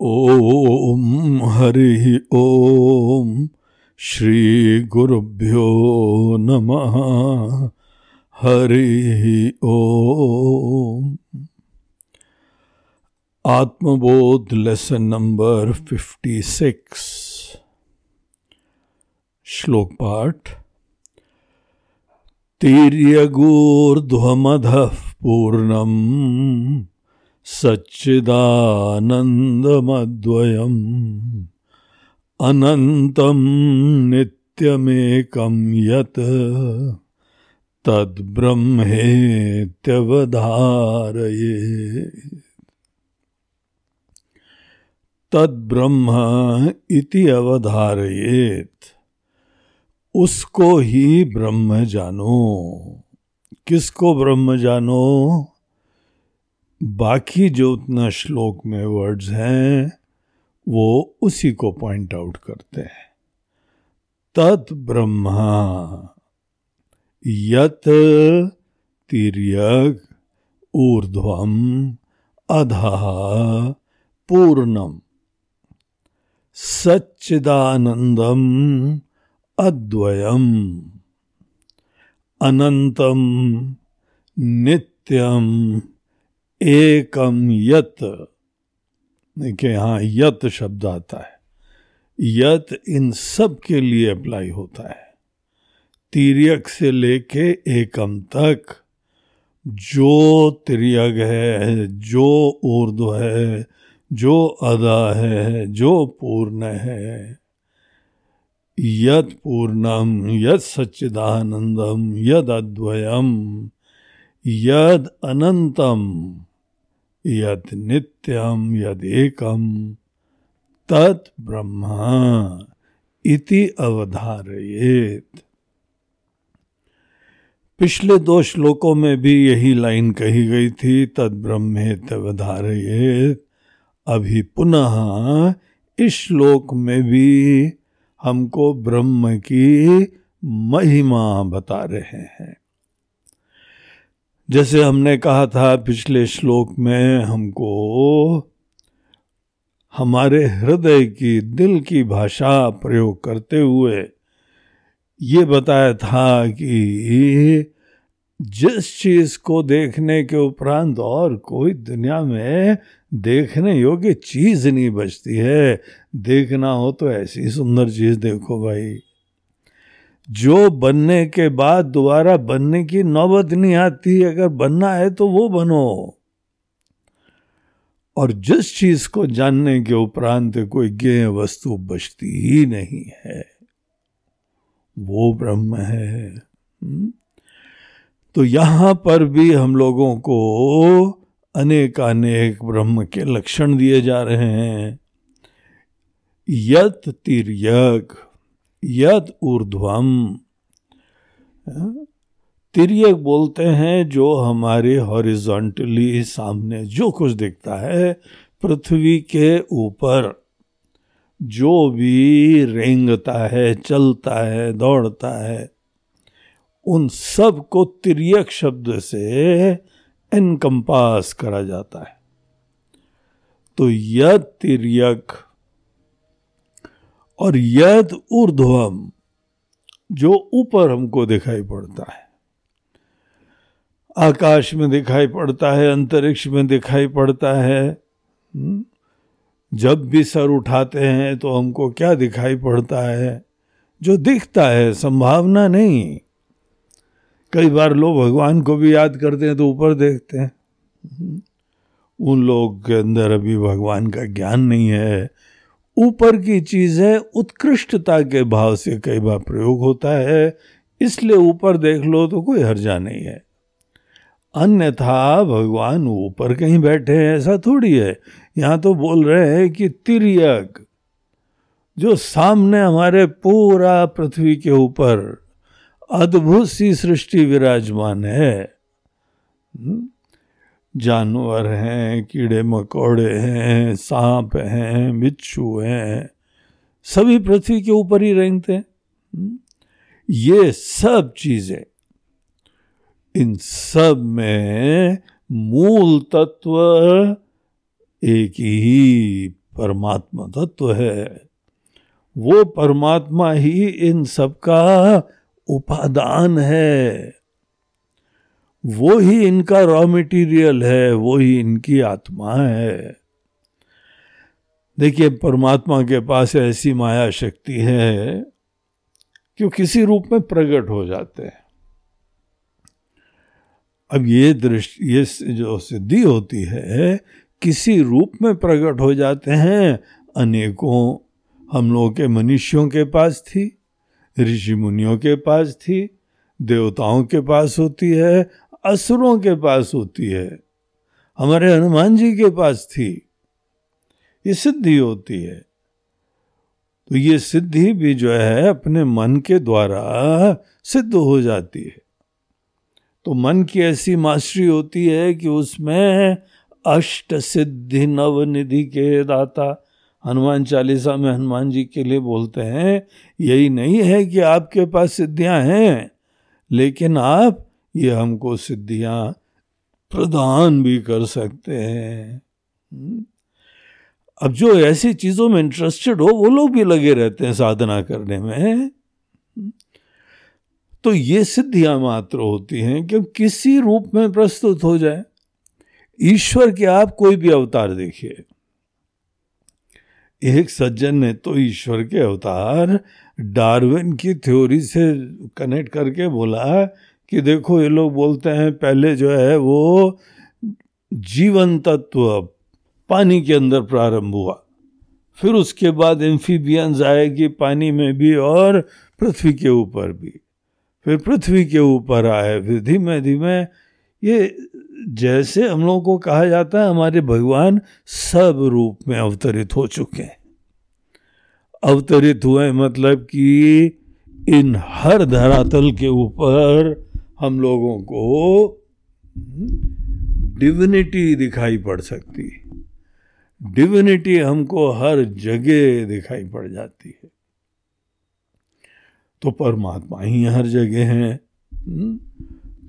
ॐ हरिः ॐ श्रीगुरुभ्यो नमः। हरिः ॐ आत्मबोध लेसन नंबर फिफ्टी सिक्स श्लोक पाठ। तिर्यगूर्ध्वमधः पूर्णम्। सच्चिदानन्दमद्वयम् अनन्तं नित्यमेकं यत् तद्ब्रह्मेत्यवधारये। तद्ब्रह्म इति अवधारयेत। उसको ही ब्रह्म जानो। किसको ब्रह्म जानो? बाकी जो उतना श्लोक में वर्ड्स हैं, वो उसी को पॉइंट आउट करते हैं। तत् ब्रह्मा यत तिर्यग ऊर्ध्वम अधा पूर्णम सच्चिदानंदम अद्वयम अनंतम नित्यम एकम यत, देखिए यहाँ यत शब्द आता है। यत इन सब के लिए अप्लाई होता है। तिरक से लेके एकम तक, जो तिरक है, जो ऊर्ध्व है, जो अदा है, जो पूर्ण है, यत पूर्णम यद सच्चिदानंदम, यद अद्वयम, यद अनंतम यद नित्यम यद एकम तत् ब्रह्मा इति अवधारयेत। पिछले दो श्लोकों में भी यही लाइन कही गई थी, तद ब्रह्मेत अवधारयेत। अभी पुनः इस श्लोक में भी हमको ब्रह्म की महिमा बता रहे हैं। जैसे हमने कहा था पिछले श्लोक में, हमको हमारे हृदय की दिल की भाषा प्रयोग करते हुए ये बताया था कि जिस चीज़ को देखने के उपरांत और कोई दुनिया में देखने योग्य चीज़ नहीं बचती है, देखना हो तो ऐसी सुंदर चीज़ देखो भाई। जो बनने के बाद दोबारा बनने की नौबत नहीं आती, अगर बनना है तो वो बनो। और जिस चीज़ को जानने के उपरांत कोई ज्ञ वस्तु बचती ही नहीं है, वो ब्रह्म है। हम्म? तो यहाँ पर भी हम लोगों को अनेक अनेक ब्रह्म के लक्षण दिए जा रहे हैं। यत तिरयक यद ऊर्ध्वम। तिरक बोलते हैं, जो हमारे हॉरिजॉन्टली सामने जो कुछ दिखता है, पृथ्वी के ऊपर जो भी रेंगता है, चलता है, दौड़ता है, उन सबको तिरक शब्द से एनकम्पास करा जाता है। तो यद तिरक और यद ऊर्ध्वम, जो ऊपर हमको दिखाई पड़ता है। आकाश में दिखाई पड़ता है, अंतरिक्ष में दिखाई पड़ता है। हम्म? जब भी सर उठाते हैं तो हमको क्या दिखाई पड़ता है? जो दिखता है, संभावना नहीं। कई बार लोग भगवान को भी याद करते हैं तो ऊपर देखते हैं। हम्म? उन लोग के अंदर अभी भगवान का ज्ञान नहीं है। ऊपर की चीज़ें उत्कृष्टता के भाव से कई बार प्रयोग होता है। इसलिए ऊपर देख लो तो कोई हर्जा नहीं है। अन्यथा भगवान ऊपर कहीं बैठे हैं, ऐसा थोड़ी है। यहाँ तो बोल रहे हैं कि तिरक जो सामने हमारे पूरा पृथ्वी के ऊपर अद्भुत सी सृष्टि विराजमान है। हम्म? जानवर हैं, कीड़े मकोड़े हैं, सांप हैं, बिच्छू हैं, सभी पृथ्वी के ऊपर ही रेंगते हैं। हम्म? ये सब चीज़ें, इन सब में मूल तत्व एक ही परमात्मा तत्व है। वो परमात्मा ही इन सब का उपादान है। वो ही इनका रॉ मटेरियल है, वो ही इनकी आत्मा है। देखिए, परमात्मा के पास ऐसी माया शक्ति है कि वो किसी रूप में प्रकट हो जाते हैं। अब ये दृष्टि, ये जो सिद्धि होती है, किसी रूप में प्रकट हो जाते हैं। अनेकों हम लोगों के मनुष्यों के पास थी, ऋषि मुनियों के पास थी, देवताओं के पास होती है असुरों के पास होती है, हमारे हनुमान जी के पास थी, ये सिद्धि होती है। तो ये सिद्धि भी जो है, अपने मन के द्वारा सिद्ध हो जाती है। तो मन की ऐसी मास्टरी होती है कि उसमें अष्ट सिद्धि नव निधि के दाता, हनुमान चालीसा में हनुमान जी के लिए बोलते हैं, यही नहीं है कि आपके पास सिद्धियाँ हैं, लेकिन आप ये हमको सिद्धियाँ प्रदान भी कर सकते हैं। हम्म। अब जो ऐसी चीज़ों में इंटरेस्टेड हो, वो लोग भी लगे रहते हैं साधना करने में। तो ये सिद्धियाँ मात्र होती हैं कि किसी रूप में प्रस्तुत हो जाए। ईश्वर के आप कोई भी अवतार देखिए। एक सज्जन ने तो ईश्वर के अवतार डार्विन की थ्योरी से कनेक्ट करके बोला कि देखो ये लोग बोलते हैं, पहले जो है वो जीवन तत्व पानी के अंदर प्रारंभ हुआ। फिर उसके बाद एम्फीबियंस आएगी पानी में भी और पृथ्वी के ऊपर भी। फिर पृथ्वी के ऊपर आए, फिर धीमे धीमे ये जैसे हम लोगों को कहा जाता है, हमारे भगवान सब रूप में अवतरित हो चुके हैं। अवतरित हुए मतलब कि इन हर धरातल के ऊपर हम लोगों को डिविनिटी दिखाई पड़ सकती है। डिविनिटी हमको हर जगह दिखाई पड़ जाती है। तो परमात्मा ही हर जगह है। हम्म?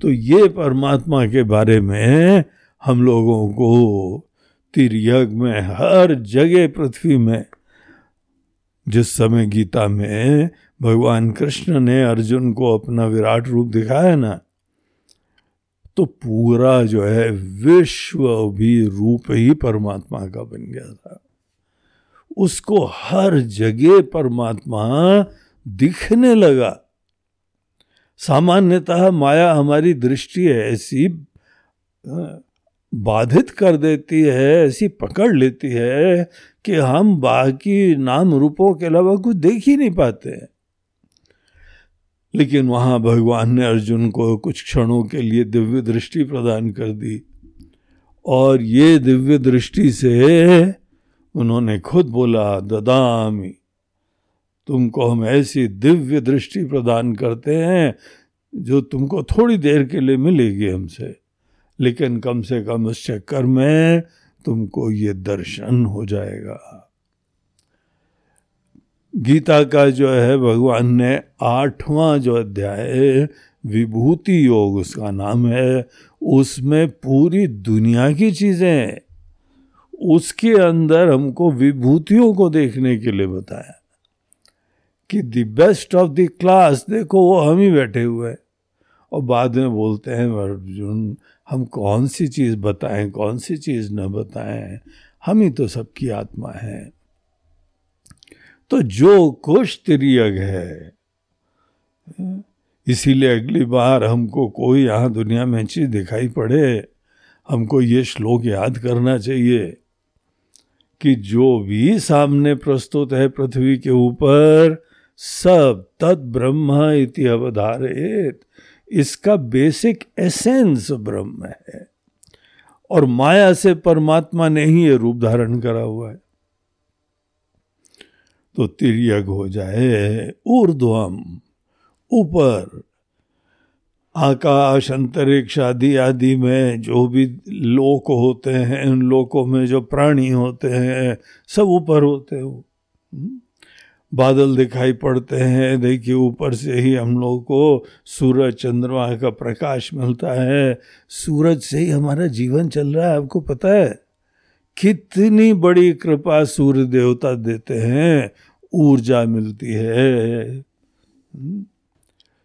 तो ये परमात्मा के बारे में हम लोगों को तिरयग में, हर जगह पृथ्वी में, जिस समय गीता में भगवान कृष्ण ने अर्जुन को अपना विराट रूप दिखाया ना तो पूरा जो है विश्व भी रूप ही परमात्मा का बन गया था। उसको हर जगह परमात्मा दिखने लगा। सामान्यतः माया हमारी दृष्टि ऐसी बाधित कर देती है, ऐसी पकड़ लेती है कि हम बाकी नाम रूपों के अलावा कुछ देख ही नहीं पाते। हैं लेकिन वहाँ भगवान ने अर्जुन को कुछ क्षणों के लिए दिव्य दृष्टि प्रदान कर दी। और ये दिव्य दृष्टि से उन्होंने खुद बोला, ददामी, तुमको हम ऐसी दिव्य दृष्टि प्रदान करते हैं, जो तुमको थोड़ी देर के लिए मिलेगी हमसे। लेकिन कम से कम उस चक्कर में तुमको ये दर्शन हो जाएगा। गीता का जो है भगवान ने आठवां जो अध्याय विभूति योग उसका नाम है, उसमें पूरी दुनिया की चीज़ें उसके अंदर हमको विभूतियों को देखने के लिए बताया कि the best of the class देखो वो हम ही बैठे हुए हैं। और बाद में बोलते हैं, अर्जुन, हम कौन सी चीज़ बताएँ, कौन सी चीज़ न बताएँ? हम ही तो सबकी आत्मा है। तो जो कुछ तिरियग है, इसीलिए अगली बार हमको कोई यहाँ दुनिया में चीज़ दिखाई पड़े, हमको ये श्लोक याद करना चाहिए कि जो भी सामने प्रस्तुत है पृथ्वी के ऊपर, सब तत् ब्रह्म इति अवधारित। इसका बेसिक एसेंस ब्रह्म है। और माया से परमात्मा ने ही ये रूप धारण करा हुआ है। तो तिरयग हो जाए, ऊर्ध्वम, ऊपर, आकाश, अंतरिक्ष आदि आदि में जो भी लोक होते हैं, उन लोकों में जो प्राणी होते हैं, सब ऊपर होते हैं। हम्म? बादल दिखाई पड़ते हैं, देखिए ऊपर से ही हम लोग को सूरज, चंद्रमा का प्रकाश मिलता है। सूरज से ही हमारा जीवन चल रहा है, आपको पता है? कितनी बड़ी कृपा सूर्य देवता देते हैं। ऊर्जा मिलती है।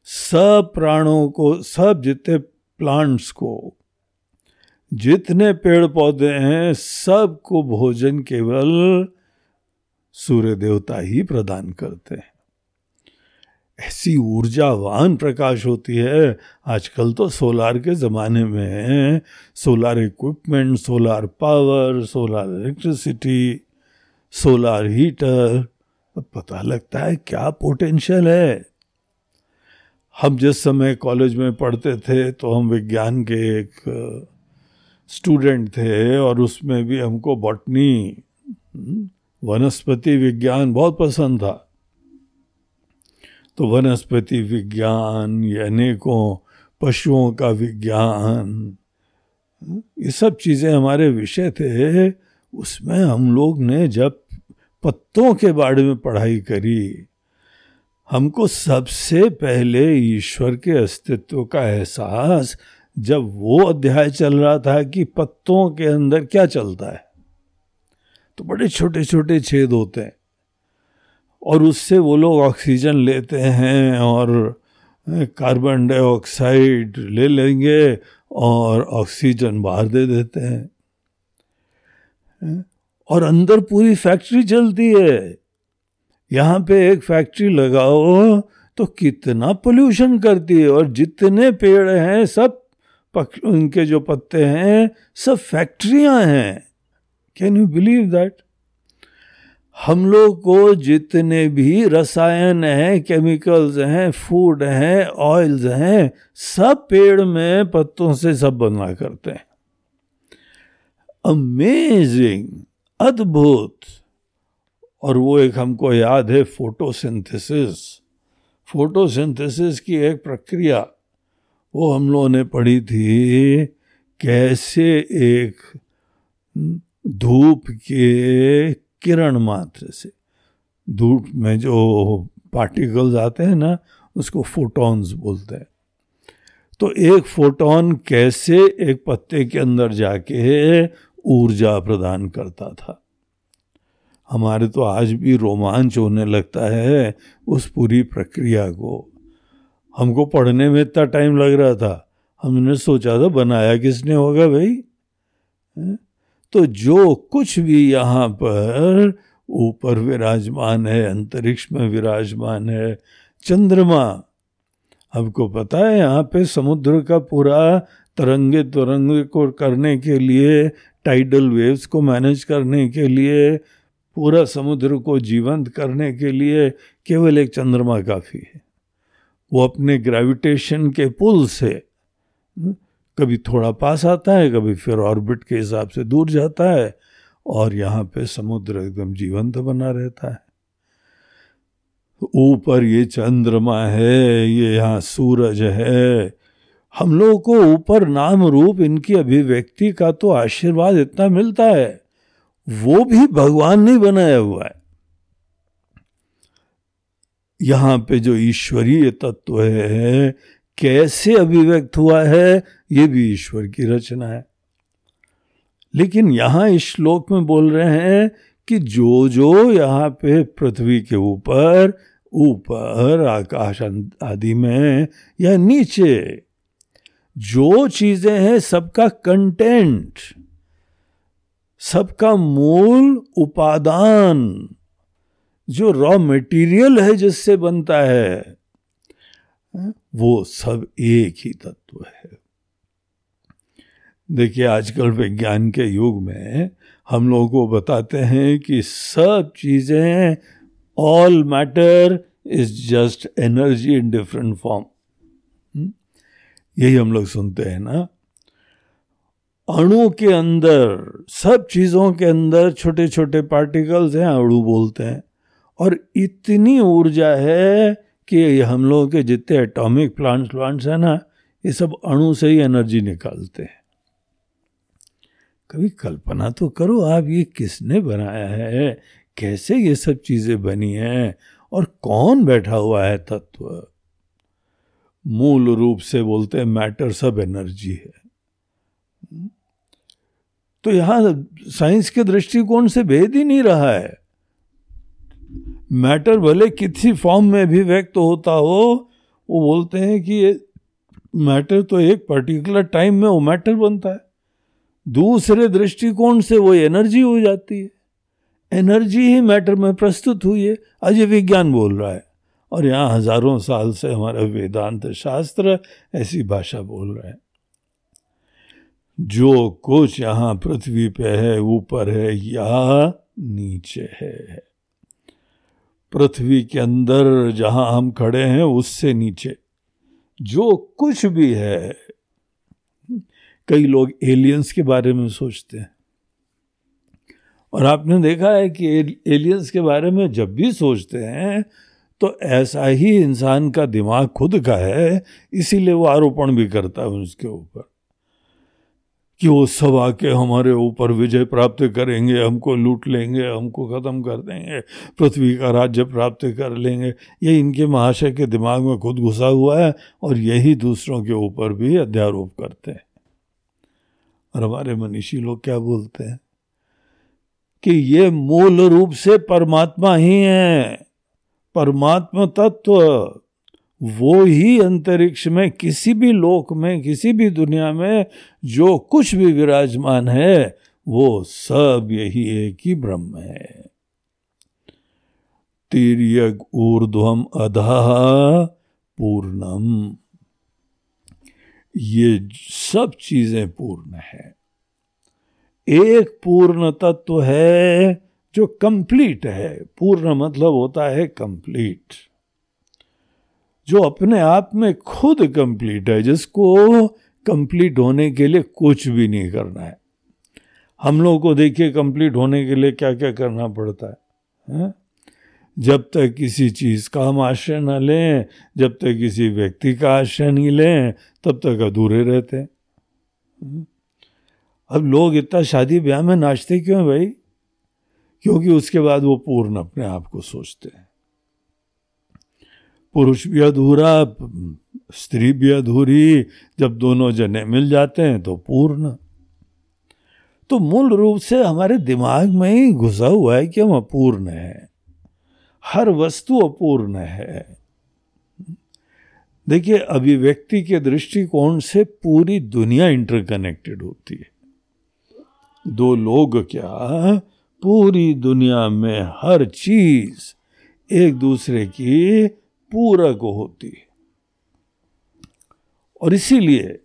सब प्राणों को, सब जितने प्लांट्स को, जितने पेड़ पौधे हैं, सबको भोजन केवल सूर्य देवता ही प्रदान करते हैं। ऐसी ऊर्जावान प्रकाश होती है। आजकल तो सोलार के ज़माने में solar equipment solar power solar electricity solar heater पता लगता है क्या पोटेंशियल है। हम जिस समय कॉलेज में पढ़ते थे तो हम विज्ञान के एक स्टूडेंट थे और उसमें भी हमको बॉटनी हम्म, वनस्पति विज्ञान बहुत पसंद था। तो वनस्पति विज्ञान ये अनेकों पशुओं का विज्ञान हम्म, ये सब चीज़ें हमारे विषय थे। उसमें हम लोग ने जब पत्तों के बारे में पढ़ाई करी। हमको सबसे पहले ईश्वर के अस्तित्व का एहसास जब वो अध्याय चल रहा था कि पत्तों के अंदर क्या चलता है। तो बड़े छोटे छोटे छेद होते हैं। और उससे वो लोग ऑक्सीजन लेते हैं और कार्बन डाइऑक्साइड ले लेंगे और ऑक्सीजन बाहर दे देते हैं। और अंदर पूरी फैक्ट्री चलती है। यहाँ पे एक फैक्ट्री लगाओ तो कितना पोल्यूशन करती है और जितने पेड़ हैं, सब पक्ष उनके जो पत्ते हैं, सब फैक्ट्रियाँ हैं। कैन यू बिलीव दैट हम लोग को जितने भी रसायन हैं केमिकल्स हैं फ़ूड हैं ऑयल्स हैं, सब पेड़ में पत्तों से सब बना करते हैं। अमेजिंग अद्भुत। और वो एक हमको याद है, फोटोसिंथेसिस। फोटोसिंथेसिस की एक प्रक्रिया वो हम लोगों ने पढ़ी थी, कैसे एक धूप के किरण मात्र से, धूप में जो पार्टिकल्स आते हैं ना, उसको फोटॉन्स बोलते हैं। तो एक फोटोन कैसे एक पत्ते के अंदर जाके ऊर्जा प्रदान करता था। हमारे तो आज भी रोमांच होने लगता है उस पूरी प्रक्रिया को। हमको पढ़ने में इतना टाइम लग रहा था। हमने सोचा था बनाया किसने होगा भाई? तो जो कुछ भी यहाँ पर ऊपर विराजमान है, अंतरिक्ष में विराजमान है, चंद्रमा हमको पता है यहाँ पे समुद्र का पूरा तरंगे तरंगे को करने के लिए टाइडल वेव्स को मैनेज करने के लिए पूरा समुद्र को जीवंत करने के लिए केवल एक चंद्रमा काफ़ी है। वो अपने ग्रेविटेशन के पुल से हम्म, कभी थोड़ा पास आता है कभी फिर ऑर्बिट के हिसाब से दूर जाता है और यहाँ पे समुद्र एकदम जीवंत बना रहता है। ऊपर ये चंद्रमा है ये यहाँ सूरज है हम लोगों को ऊपर नाम रूप इनकी अभिव्यक्ति का तो आशीर्वाद इतना मिलता है। वो भी भगवान ने बनाया हुआ है। यहाँ पे जो ईश्वरीय तत्व है, कैसे अभिव्यक्त हुआ है, ये भी ईश्वर की रचना है। लेकिन यहाँ इस श्लोक में बोल रहे हैं कि जो जो यहाँ पे पृथ्वी के ऊपर ऊपर, आकाश आदि में, या नीचे जो चीज़ें हैं सबका कंटेंट, सबका मूल उपादान, जो रॉ मटेरियल है जिससे बनता है, वो सब एक ही तत्व है। देखिए, आजकल विज्ञान के युग में हम लोगों को बताते हैं कि सब चीज़ें all matter is just energy in different form यही हम लोग सुनते हैं ना। अणु के अंदर, सब चीज़ों के अंदर छोटे छोटे पार्टिकल्स हैं, अणु बोलते हैं। और इतनी ऊर्जा है कि हम लोगों के जितने एटॉमिक प्लांट्स प्लांट्स हैं ना, ये सब अणु से ही एनर्जी निकालते हैं। कभी कल्पना तो करो, आप ये किसने बनाया है? कैसे ये सब चीज़ें बनी हैं? और कौन बैठा हुआ है तत्व? मूल रूप से बोलते हैं मैटर सब एनर्जी है। तो यहाँ साइंस के दृष्टिकोण से भेद ही नहीं रहा है। मैटर भले किसी फॉर्म में भी व्यक्त होता हो, वो बोलते हैं कि ये मैटर तो एक पर्टिकुलर टाइम में वो मैटर बनता है। दूसरे दृष्टिकोण से वो एनर्जी हो जाती है। एनर्जी ही मैटर में प्रस्तुत हुई है। अजय विज्ञान बोल रहा है। और यहाँ हज़ारों साल से हमारा वेदांत शास्त्र ऐसी भाषा बोल रहा है। जो कुछ यहाँ पृथ्वी पे है, ऊपर है या नीचे है। पृथ्वी के अंदर जहाँ हम खड़े हैं, उससे नीचे। जो कुछ भी है। कई लोग एलियंस के बारे में सोचते हैं। और आपने देखा है कि एलियंस के बारे में जब भी सोचते हैं तो ऐसा ही इंसान का दिमाग खुद का है, इसीलिए वो आरोपण भी करता है उसके ऊपर कि वो सब आके हमारे ऊपर विजय प्राप्त करेंगे, हमको लूट लेंगे, हमको ख़त्म कर देंगे, पृथ्वी का राज्य प्राप्त कर लेंगे। ये इनके महाशय के दिमाग में खुद घुसा हुआ है और यही दूसरों के ऊपर भी अध्यारोप करते हैं। और हमारे मनीषी लोग क्या बोलते हैं? कि ये मूल रूप से परमात्मा ही है। परमात्मा तत्व वो ही अंतरिक्ष में, किसी भी लोक में, किसी भी दुनिया में जो कुछ भी विराजमान है, वो सब यही एक ही ब्रह्म है। तीर्यग ऊर्ध्वम अधा पूर्णम। ये सब चीज़ें पूर्ण है। एक पूर्ण तत्व है जो कंप्लीट है पूर्ण मतलब होता है कंप्लीट जो अपने आप में खुद कंप्लीट है जिसको कंप्लीट होने के लिए कुछ भी नहीं करना है। हम लोगों को देखिए कंप्लीट होने के लिए क्या क्या करना पड़ता है, है? जब तक किसी चीज़ का हम आश्रय न लें जब तक किसी व्यक्ति का आश्रय नहीं लें तब तक अधूरे रहते हैं। अब लोग इतना शादी ब्याह में नाचते क्यों भाई? क्योंकि उसके बाद वो पूर्ण अपने आप को सोचते हैं। पुरुष भी अधूरा, स्त्री भी अधूरी, जब दोनों जने मिल जाते हैं तो पूर्ण। तो मूल रूप से हमारे दिमाग में ही घुसा हुआ है कि हम अपूर्ण हैं। हर वस्तु अपूर्ण है। देखिए, अभिव्यक्ति के दृष्टिकोण से पूरी दुनिया इंटरकनेक्टेड होती है। दो लोग क्या पूरी दुनिया में हर चीज़ एक दूसरे की पूरक होती है और इसीलिए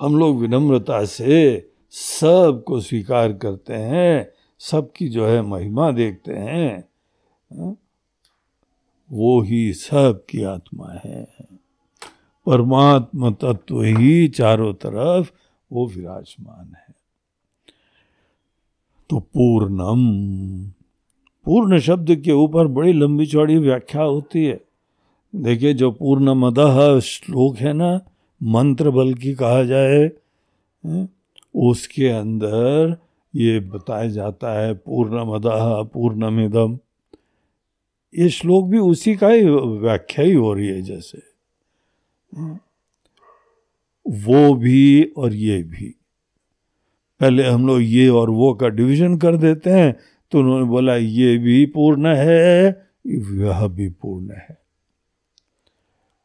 हम लोग विनम्रता से सबको स्वीकार करते हैं, सबकी जो है महिमा देखते हैं हाँ? वो ही सब की आत्मा है परमात्मा तत्व ही चारों तरफ़ वो विराजमान है तो पूर्णम। पूर्ण शब्द के ऊपर बड़ी लंबी चौड़ी व्याख्या होती है। देखिए, जो पूर्ण मदह श्लोक है ना, मंत्र बल की कहा जाए उसके अंदर ये बताया जाता है पूर्ण मदह पूर्णमिदम ये श्लोक भी उसी का ही व्याख्या ही हो रही है जैसे। वो भी और ये भी। पहले हम लोग ये और वो का डिवीज़न कर देते हैं तो उन्होंने बोला, ये भी पूर्ण है वह भी पूर्ण है।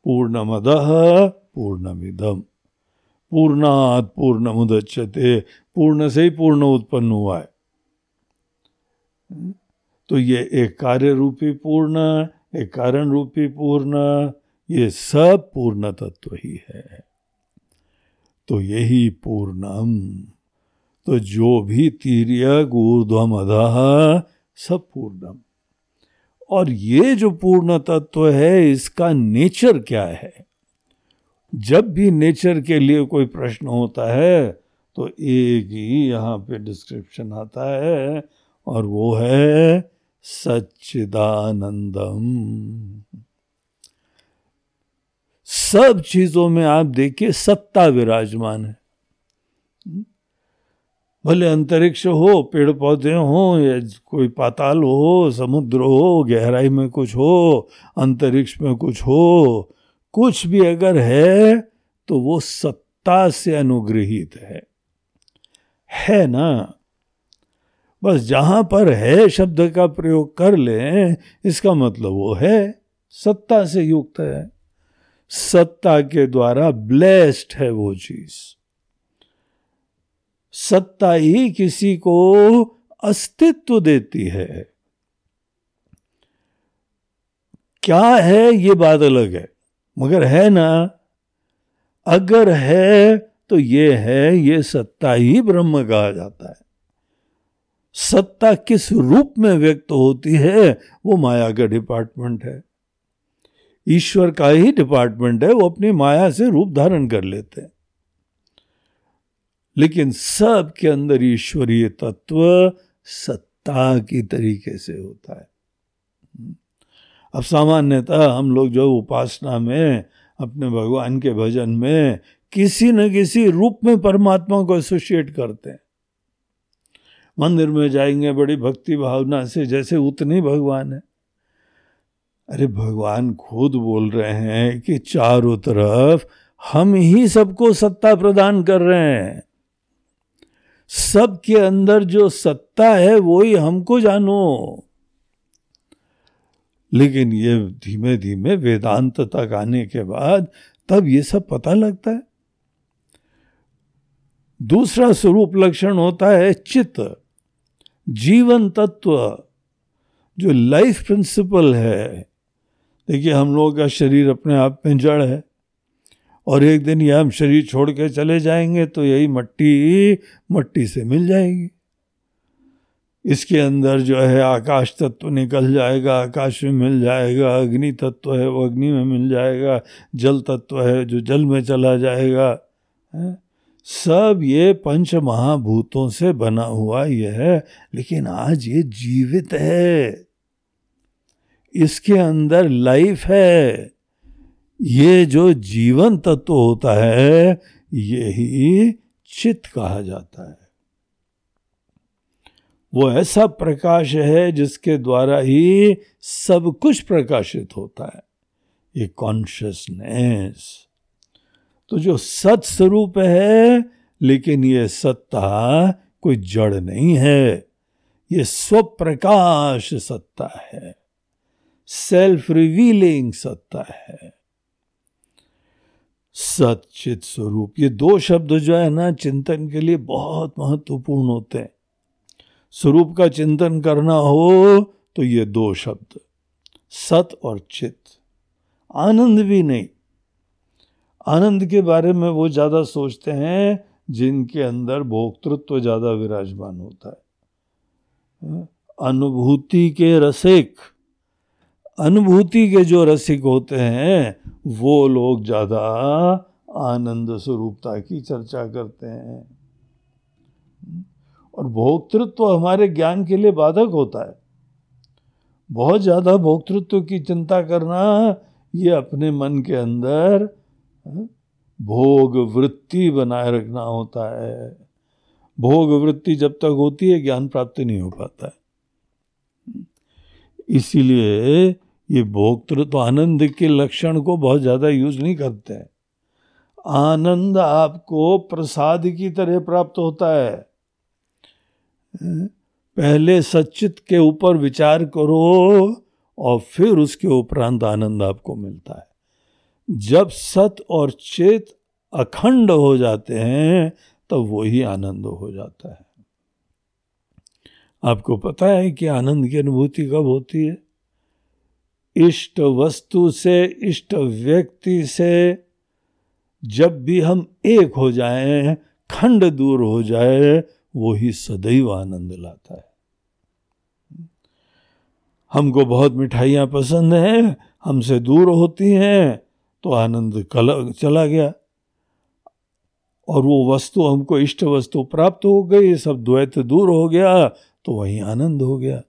पूर्णमद पूर्णमिदम। पूर्णात पूर्ण मुदच्यते पूर्ण से ही पूर्ण उत्पन्न हुआ है। तो ये एक कार्य रूपी पूर्ण, एक कारण रूपी पूर्ण, ये सब पूर्ण तत्व ही है। तो यही पूर्णम। तो जो भी तीर्य ऊर्धम अधः, सब पूर्णम। और ये जो पूर्ण तत्व है, इसका नेचर क्या है? जब भी नेचर के लिए कोई प्रश्न होता है तो एक ही यहाँ पे डिस्क्रिप्शन आता है, और वो है सच्चिदानंदम। सब चीज़ों में आप देखिए, सत्ता विराजमान है। भले अंतरिक्ष हो पेड़ पौधे हो या कोई पाताल हो, समुद्र हो, गहराई में कुछ हो, अंतरिक्ष में कुछ हो, कुछ भी अगर है तो वो सत्ता से अनुग्रहित है। है ना? बस जहाँ पर है, शब्द का प्रयोग कर लें, इसका मतलब वो है, सत्ता से युक्त है। सत्ता के द्वारा ब्लेस्ड है वो चीज़। सत्ता ही किसी को अस्तित्व देती है। क्या है ये बात अलग है? मगर है ना, अगर है तो ये है, ये सत्ता ही ब्रह्म कहा जाता है। सत्ता किस रूप में व्यक्त होती है, वो माया का डिपार्टमेंट है। ईश्वर का ही डिपार्टमेंट है, वो अपनी माया से रूप धारण कर लेते हैं। लेकिन सब के अंदर ईश्वरीय तत्व सत्ता की तरीके से होता है। अब सामान्यतः हम लोग जो उपासना में, अपने भगवान के भजन में किसी न किसी रूप में परमात्मा को एसोसिएट करते हैं। मंदिर में जाएँगे, बड़ी भक्ति भावना से, जैसे उतने भगवान है। अरे, भगवान खुद बोल रहे हैं कि चारों तरफ़ हम ही सबको सत्ता प्रदान कर रहे हैं। सबके अंदर जो सत्ता है वो ही हमको जानो। लेकिन ये धीमे धीमे वेदांत तक आने के बाद तब ये सब पता लगता है। दूसरा स्वरूप लक्षण होता है चित्त। जीवन तत्व, जो लाइफ प्रिंसिपल है। देखिए, हम लोगों का शरीर अपने आप में जड़ है। और एक दिन यह हम शरीर छोड़ के चले जाएँगे तो यही मट्टी मट्टी से मिल जाएगी। इसके अंदर जो है आकाश तत्व निकल जाएगा, आकाश में मिल जाएगा, अग्नि तत्व है वो अग्नि में मिल जाएगा, जल तत्व है जो जल में चला जाएगा, है? सब ये पंच महाभूतों से बना हुआ ये है, लेकिन आज ये जीवित है। इसके अंदर लाइफ है। ये जो जीवन तत्व होता है, यही चित कहा जाता है। वो ऐसा प्रकाश है जिसके द्वारा ही सब कुछ प्रकाशित होता है। ये कॉन्शियसनेस तो जो सत स्वरूप है, लेकिन ये सत्ता कोई जड़ नहीं है। ये स्वप्रकाश सत्ता है। सेल्फ रिवीलिंग सत्ता है। सचित स्वरूप। ये दो शब्द जो है ना, चिंतन के लिए बहुत महत्वपूर्ण होते हैं। स्वरूप का चिंतन करना हो तो ये दो शब्द, सत और चित। आनंद भी नहीं। आनंद के बारे में वो ज़्यादा सोचते हैं जिनके अंदर भोक्तृत्व ज़्यादा विराजमान होता है। अनुभूति के रसिक, अनुभूति के जो रसिक होते हैं वो लोग ज़्यादा आनंद स्वरूपता की चर्चा करते हैं। और भोक्तृत्व हमारे ज्ञान के लिए बाधक होता है। बहुत ज़्यादा भोक्तृत्व की चिंता करना ये अपने मन के अंदर हाँ, भोग वृत्ति बनाए रखना होता है। भोग वृत्ति जब तक होती है ज्ञान प्राप्ति नहीं हो पाता है। इसीलिए ये भोक्तृ तो आनंद के लक्षण को बहुत ज़्यादा यूज़ नहीं करते हैं। आनंद आपको प्रसाद की तरह प्राप्त होता है। पहले सचित के ऊपर विचार करो और फिर उसके उपरांत आनंद आपको मिलता है। जब सत और चेत अखंड हो जाते हैं, तब वही आनंद हो जाता है। आपको पता है कि आनंद की अनुभूति कब होती है? इष्ट वस्तु से, इष्ट व्यक्ति से जब भी हम एक हो जाएँ, खंड दूर हो जाए, वो ही सदैव आनंद लाता है। हमको बहुत मिठाइयाँ पसंद हैं, हमसे दूर होती हैं तो आनंद कल, चला गया। और वो वस्तु, हमको इष्ट वस्तु प्राप्त हो गई, सब द्वैत दूर हो गया तो वही आनंद हो गया।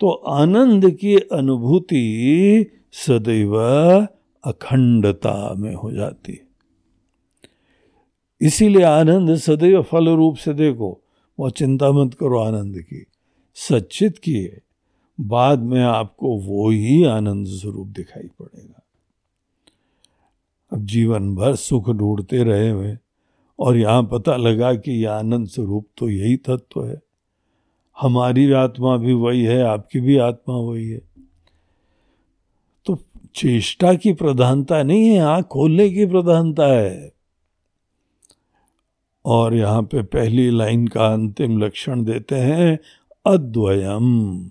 तो आनंद की अनुभूति सदैव अखंडता में हो जाती है। इसीलिए आनंद सदैव फल रूप से देखो, वह चिंता मत करो आनंद की। सचित किए, बाद में आपको वो ही आनंद स्वरूप दिखाई पड़ेगा। अब जीवन भर सुख ढूंढते रहे हुए, और यहाँ पता लगा कि यह आनंद स्वरूप तो यही तत्व है। हमारी आत्मा भी वही है, आपकी भी आत्मा वही है। तो चेष्टा की प्रधानता नहीं है, आँख खोलने की प्रधानता है। और यहाँ पे पहली लाइन का अंतिम लक्षण देते हैं, अद्वयम।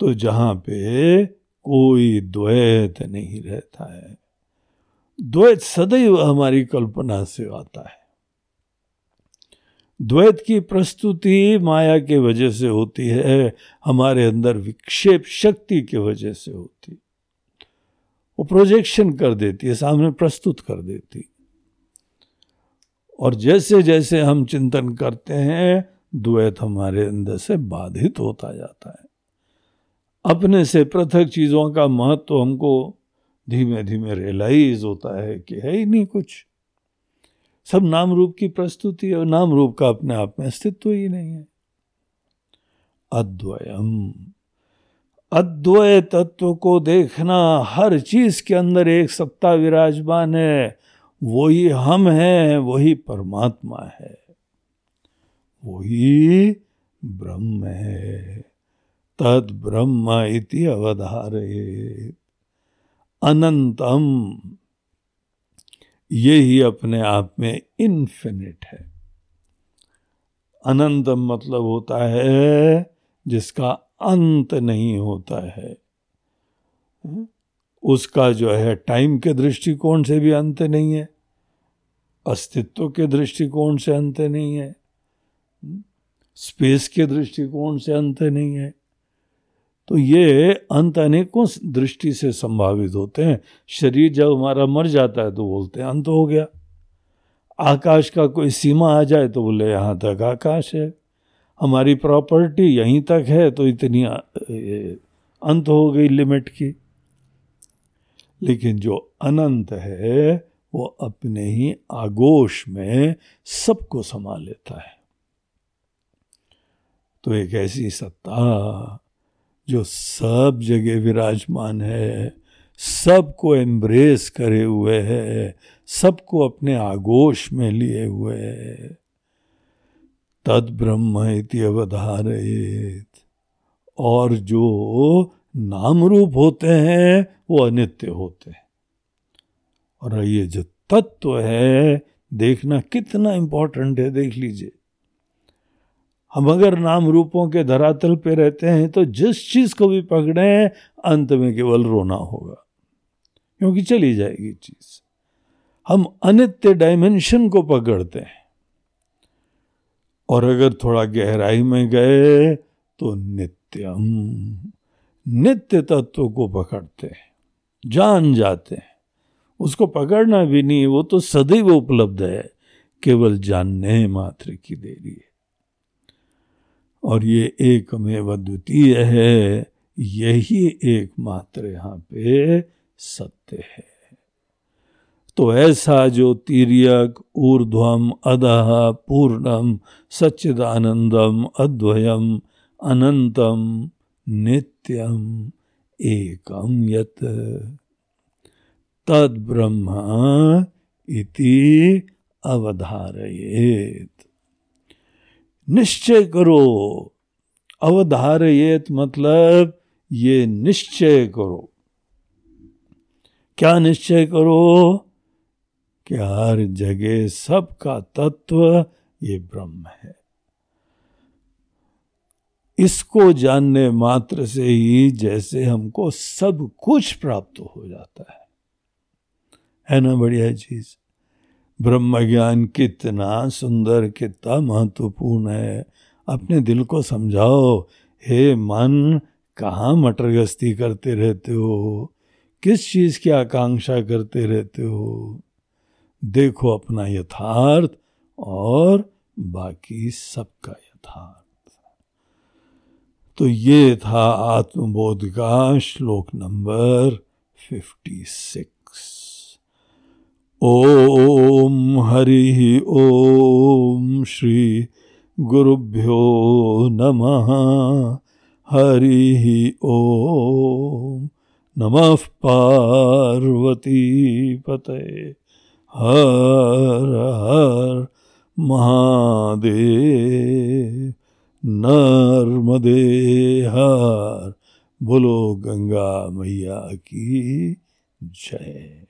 तो जहाँ पे कोई द्वैत नहीं रहता है। द्वैत सदैव हमारी कल्पना से आता है। द्वैत की प्रस्तुति माया के वजह से होती है, हमारे अंदर विक्षेप शक्ति के वजह से होती। वो प्रोजेक्शन कर देती है, सामने प्रस्तुत कर देती। और जैसे जैसे हम चिंतन करते हैं, द्वैत हमारे अंदर से बाधित होता जाता है। अपने से पृथक चीज़ों का महत्व तो हमको धीमे धीमे रियलाइज़ होता है कि है ही नहीं कुछ। सब नाम रूप की प्रस्तुति और नाम रूप का अपने आप में अस्तित्व ही नहीं है। अद्वयम। अद्वय तत्व को देखना हर चीज़ के अंदर एक सत्ता विराजमान है। वही हम हैं, वही परमात्मा है। वही ब्रह्म है। तद ब्रह्म इति अवधारे अनंतम ये ही अपने आप में इन्फिनिट है। अनंतम मतलब होता है जिसका अंत नहीं होता है। उसका जो है टाइम के दृष्टिकोण से भी अंत नहीं है। अस्तित्व के दृष्टिकोण से अंत नहीं है। स्पेस के दृष्टिकोण से अंत नहीं है। तो ये अंत अनेकों दृष्टि से संभावित होते हैं। शरीर जब हमारा मर जाता है तो बोलते हैं, अंत हो गया। आकाश का कोई सीमा आ जाए तो बोले, यहाँ तक आकाश है। हमारी प्रॉपर्टी यहीं तक है। तो इतनी अंत हो गई लिमिट की। लेकिन जो अनंत है, वो अपने ही आगोश में सबको समा लेता है। तो एक ऐसी सत्ता जो सब जगह विराजमान है, सबको एम्ब्रेस करे हुए है, सबको अपने आगोश में लिए हुए है। तद ब्रह्म अवधारित और जो नाम रूप होते हैं, वो अनित्य होते हैं। और ये जो तत्व है, देखना कितना इंपॉर्टेंट है, देख लीजिए। हम अगर नाम रूपों के धरातल पे रहते हैं तो जिस चीज़ को भी पकड़े, अंत में केवल रोना होगा। क्योंकि चली जाएगी चीज़। हम अनित्य डायमेंशन को पकड़ते हैं। और अगर थोड़ा गहराई में गए तो नित्यम, नित्य तत्व को पकड़ते हैं। जान जाते हैं। उसको पकड़ना भी नहीं, वो तो सदैव उपलब्ध है। केवल जानने मात्र की देरी है। और ये एक में द्वितीय है, यही एकमात्र यहाँ पे सत्य है। तो ऐसा जो तीर्यक, ऊर्ध्वम अदह पूर्णम सच्चिदानंदम अद्वयम अनंतम नित्यम, एकम यत। तद ब्रह्म इति अवधारयेत। निश्चय करो। अवधारयेत मतलब ये निश्चय करो। क्या निश्चय करो? कि हर जगह सबका तत्व ये ब्रह्म है। इसको जानने मात्र से ही जैसे हमको सब कुछ प्राप्त हो जाता है। है ना, बढ़िया चीज़? ब्रह्म ज्ञान कितना सुंदर, कितना महत्वपूर्ण है। अपने दिल को समझाओ, हे मन, कहाँ मटर गस्ती करते रहते हो? किस चीज़ की आकांक्षा करते रहते हो? देखो अपना यथार्थ और बाकी सबका यथार्थ। तो ये था आत्मबोध का श्लोक number fifty six. Om Hari Om Shri गुरुभ्यो नमः। हरि ओम। नमः पार्वती पते। हर हर महादेव। नर्मदे हर। बोलो गंगा मैया की जय।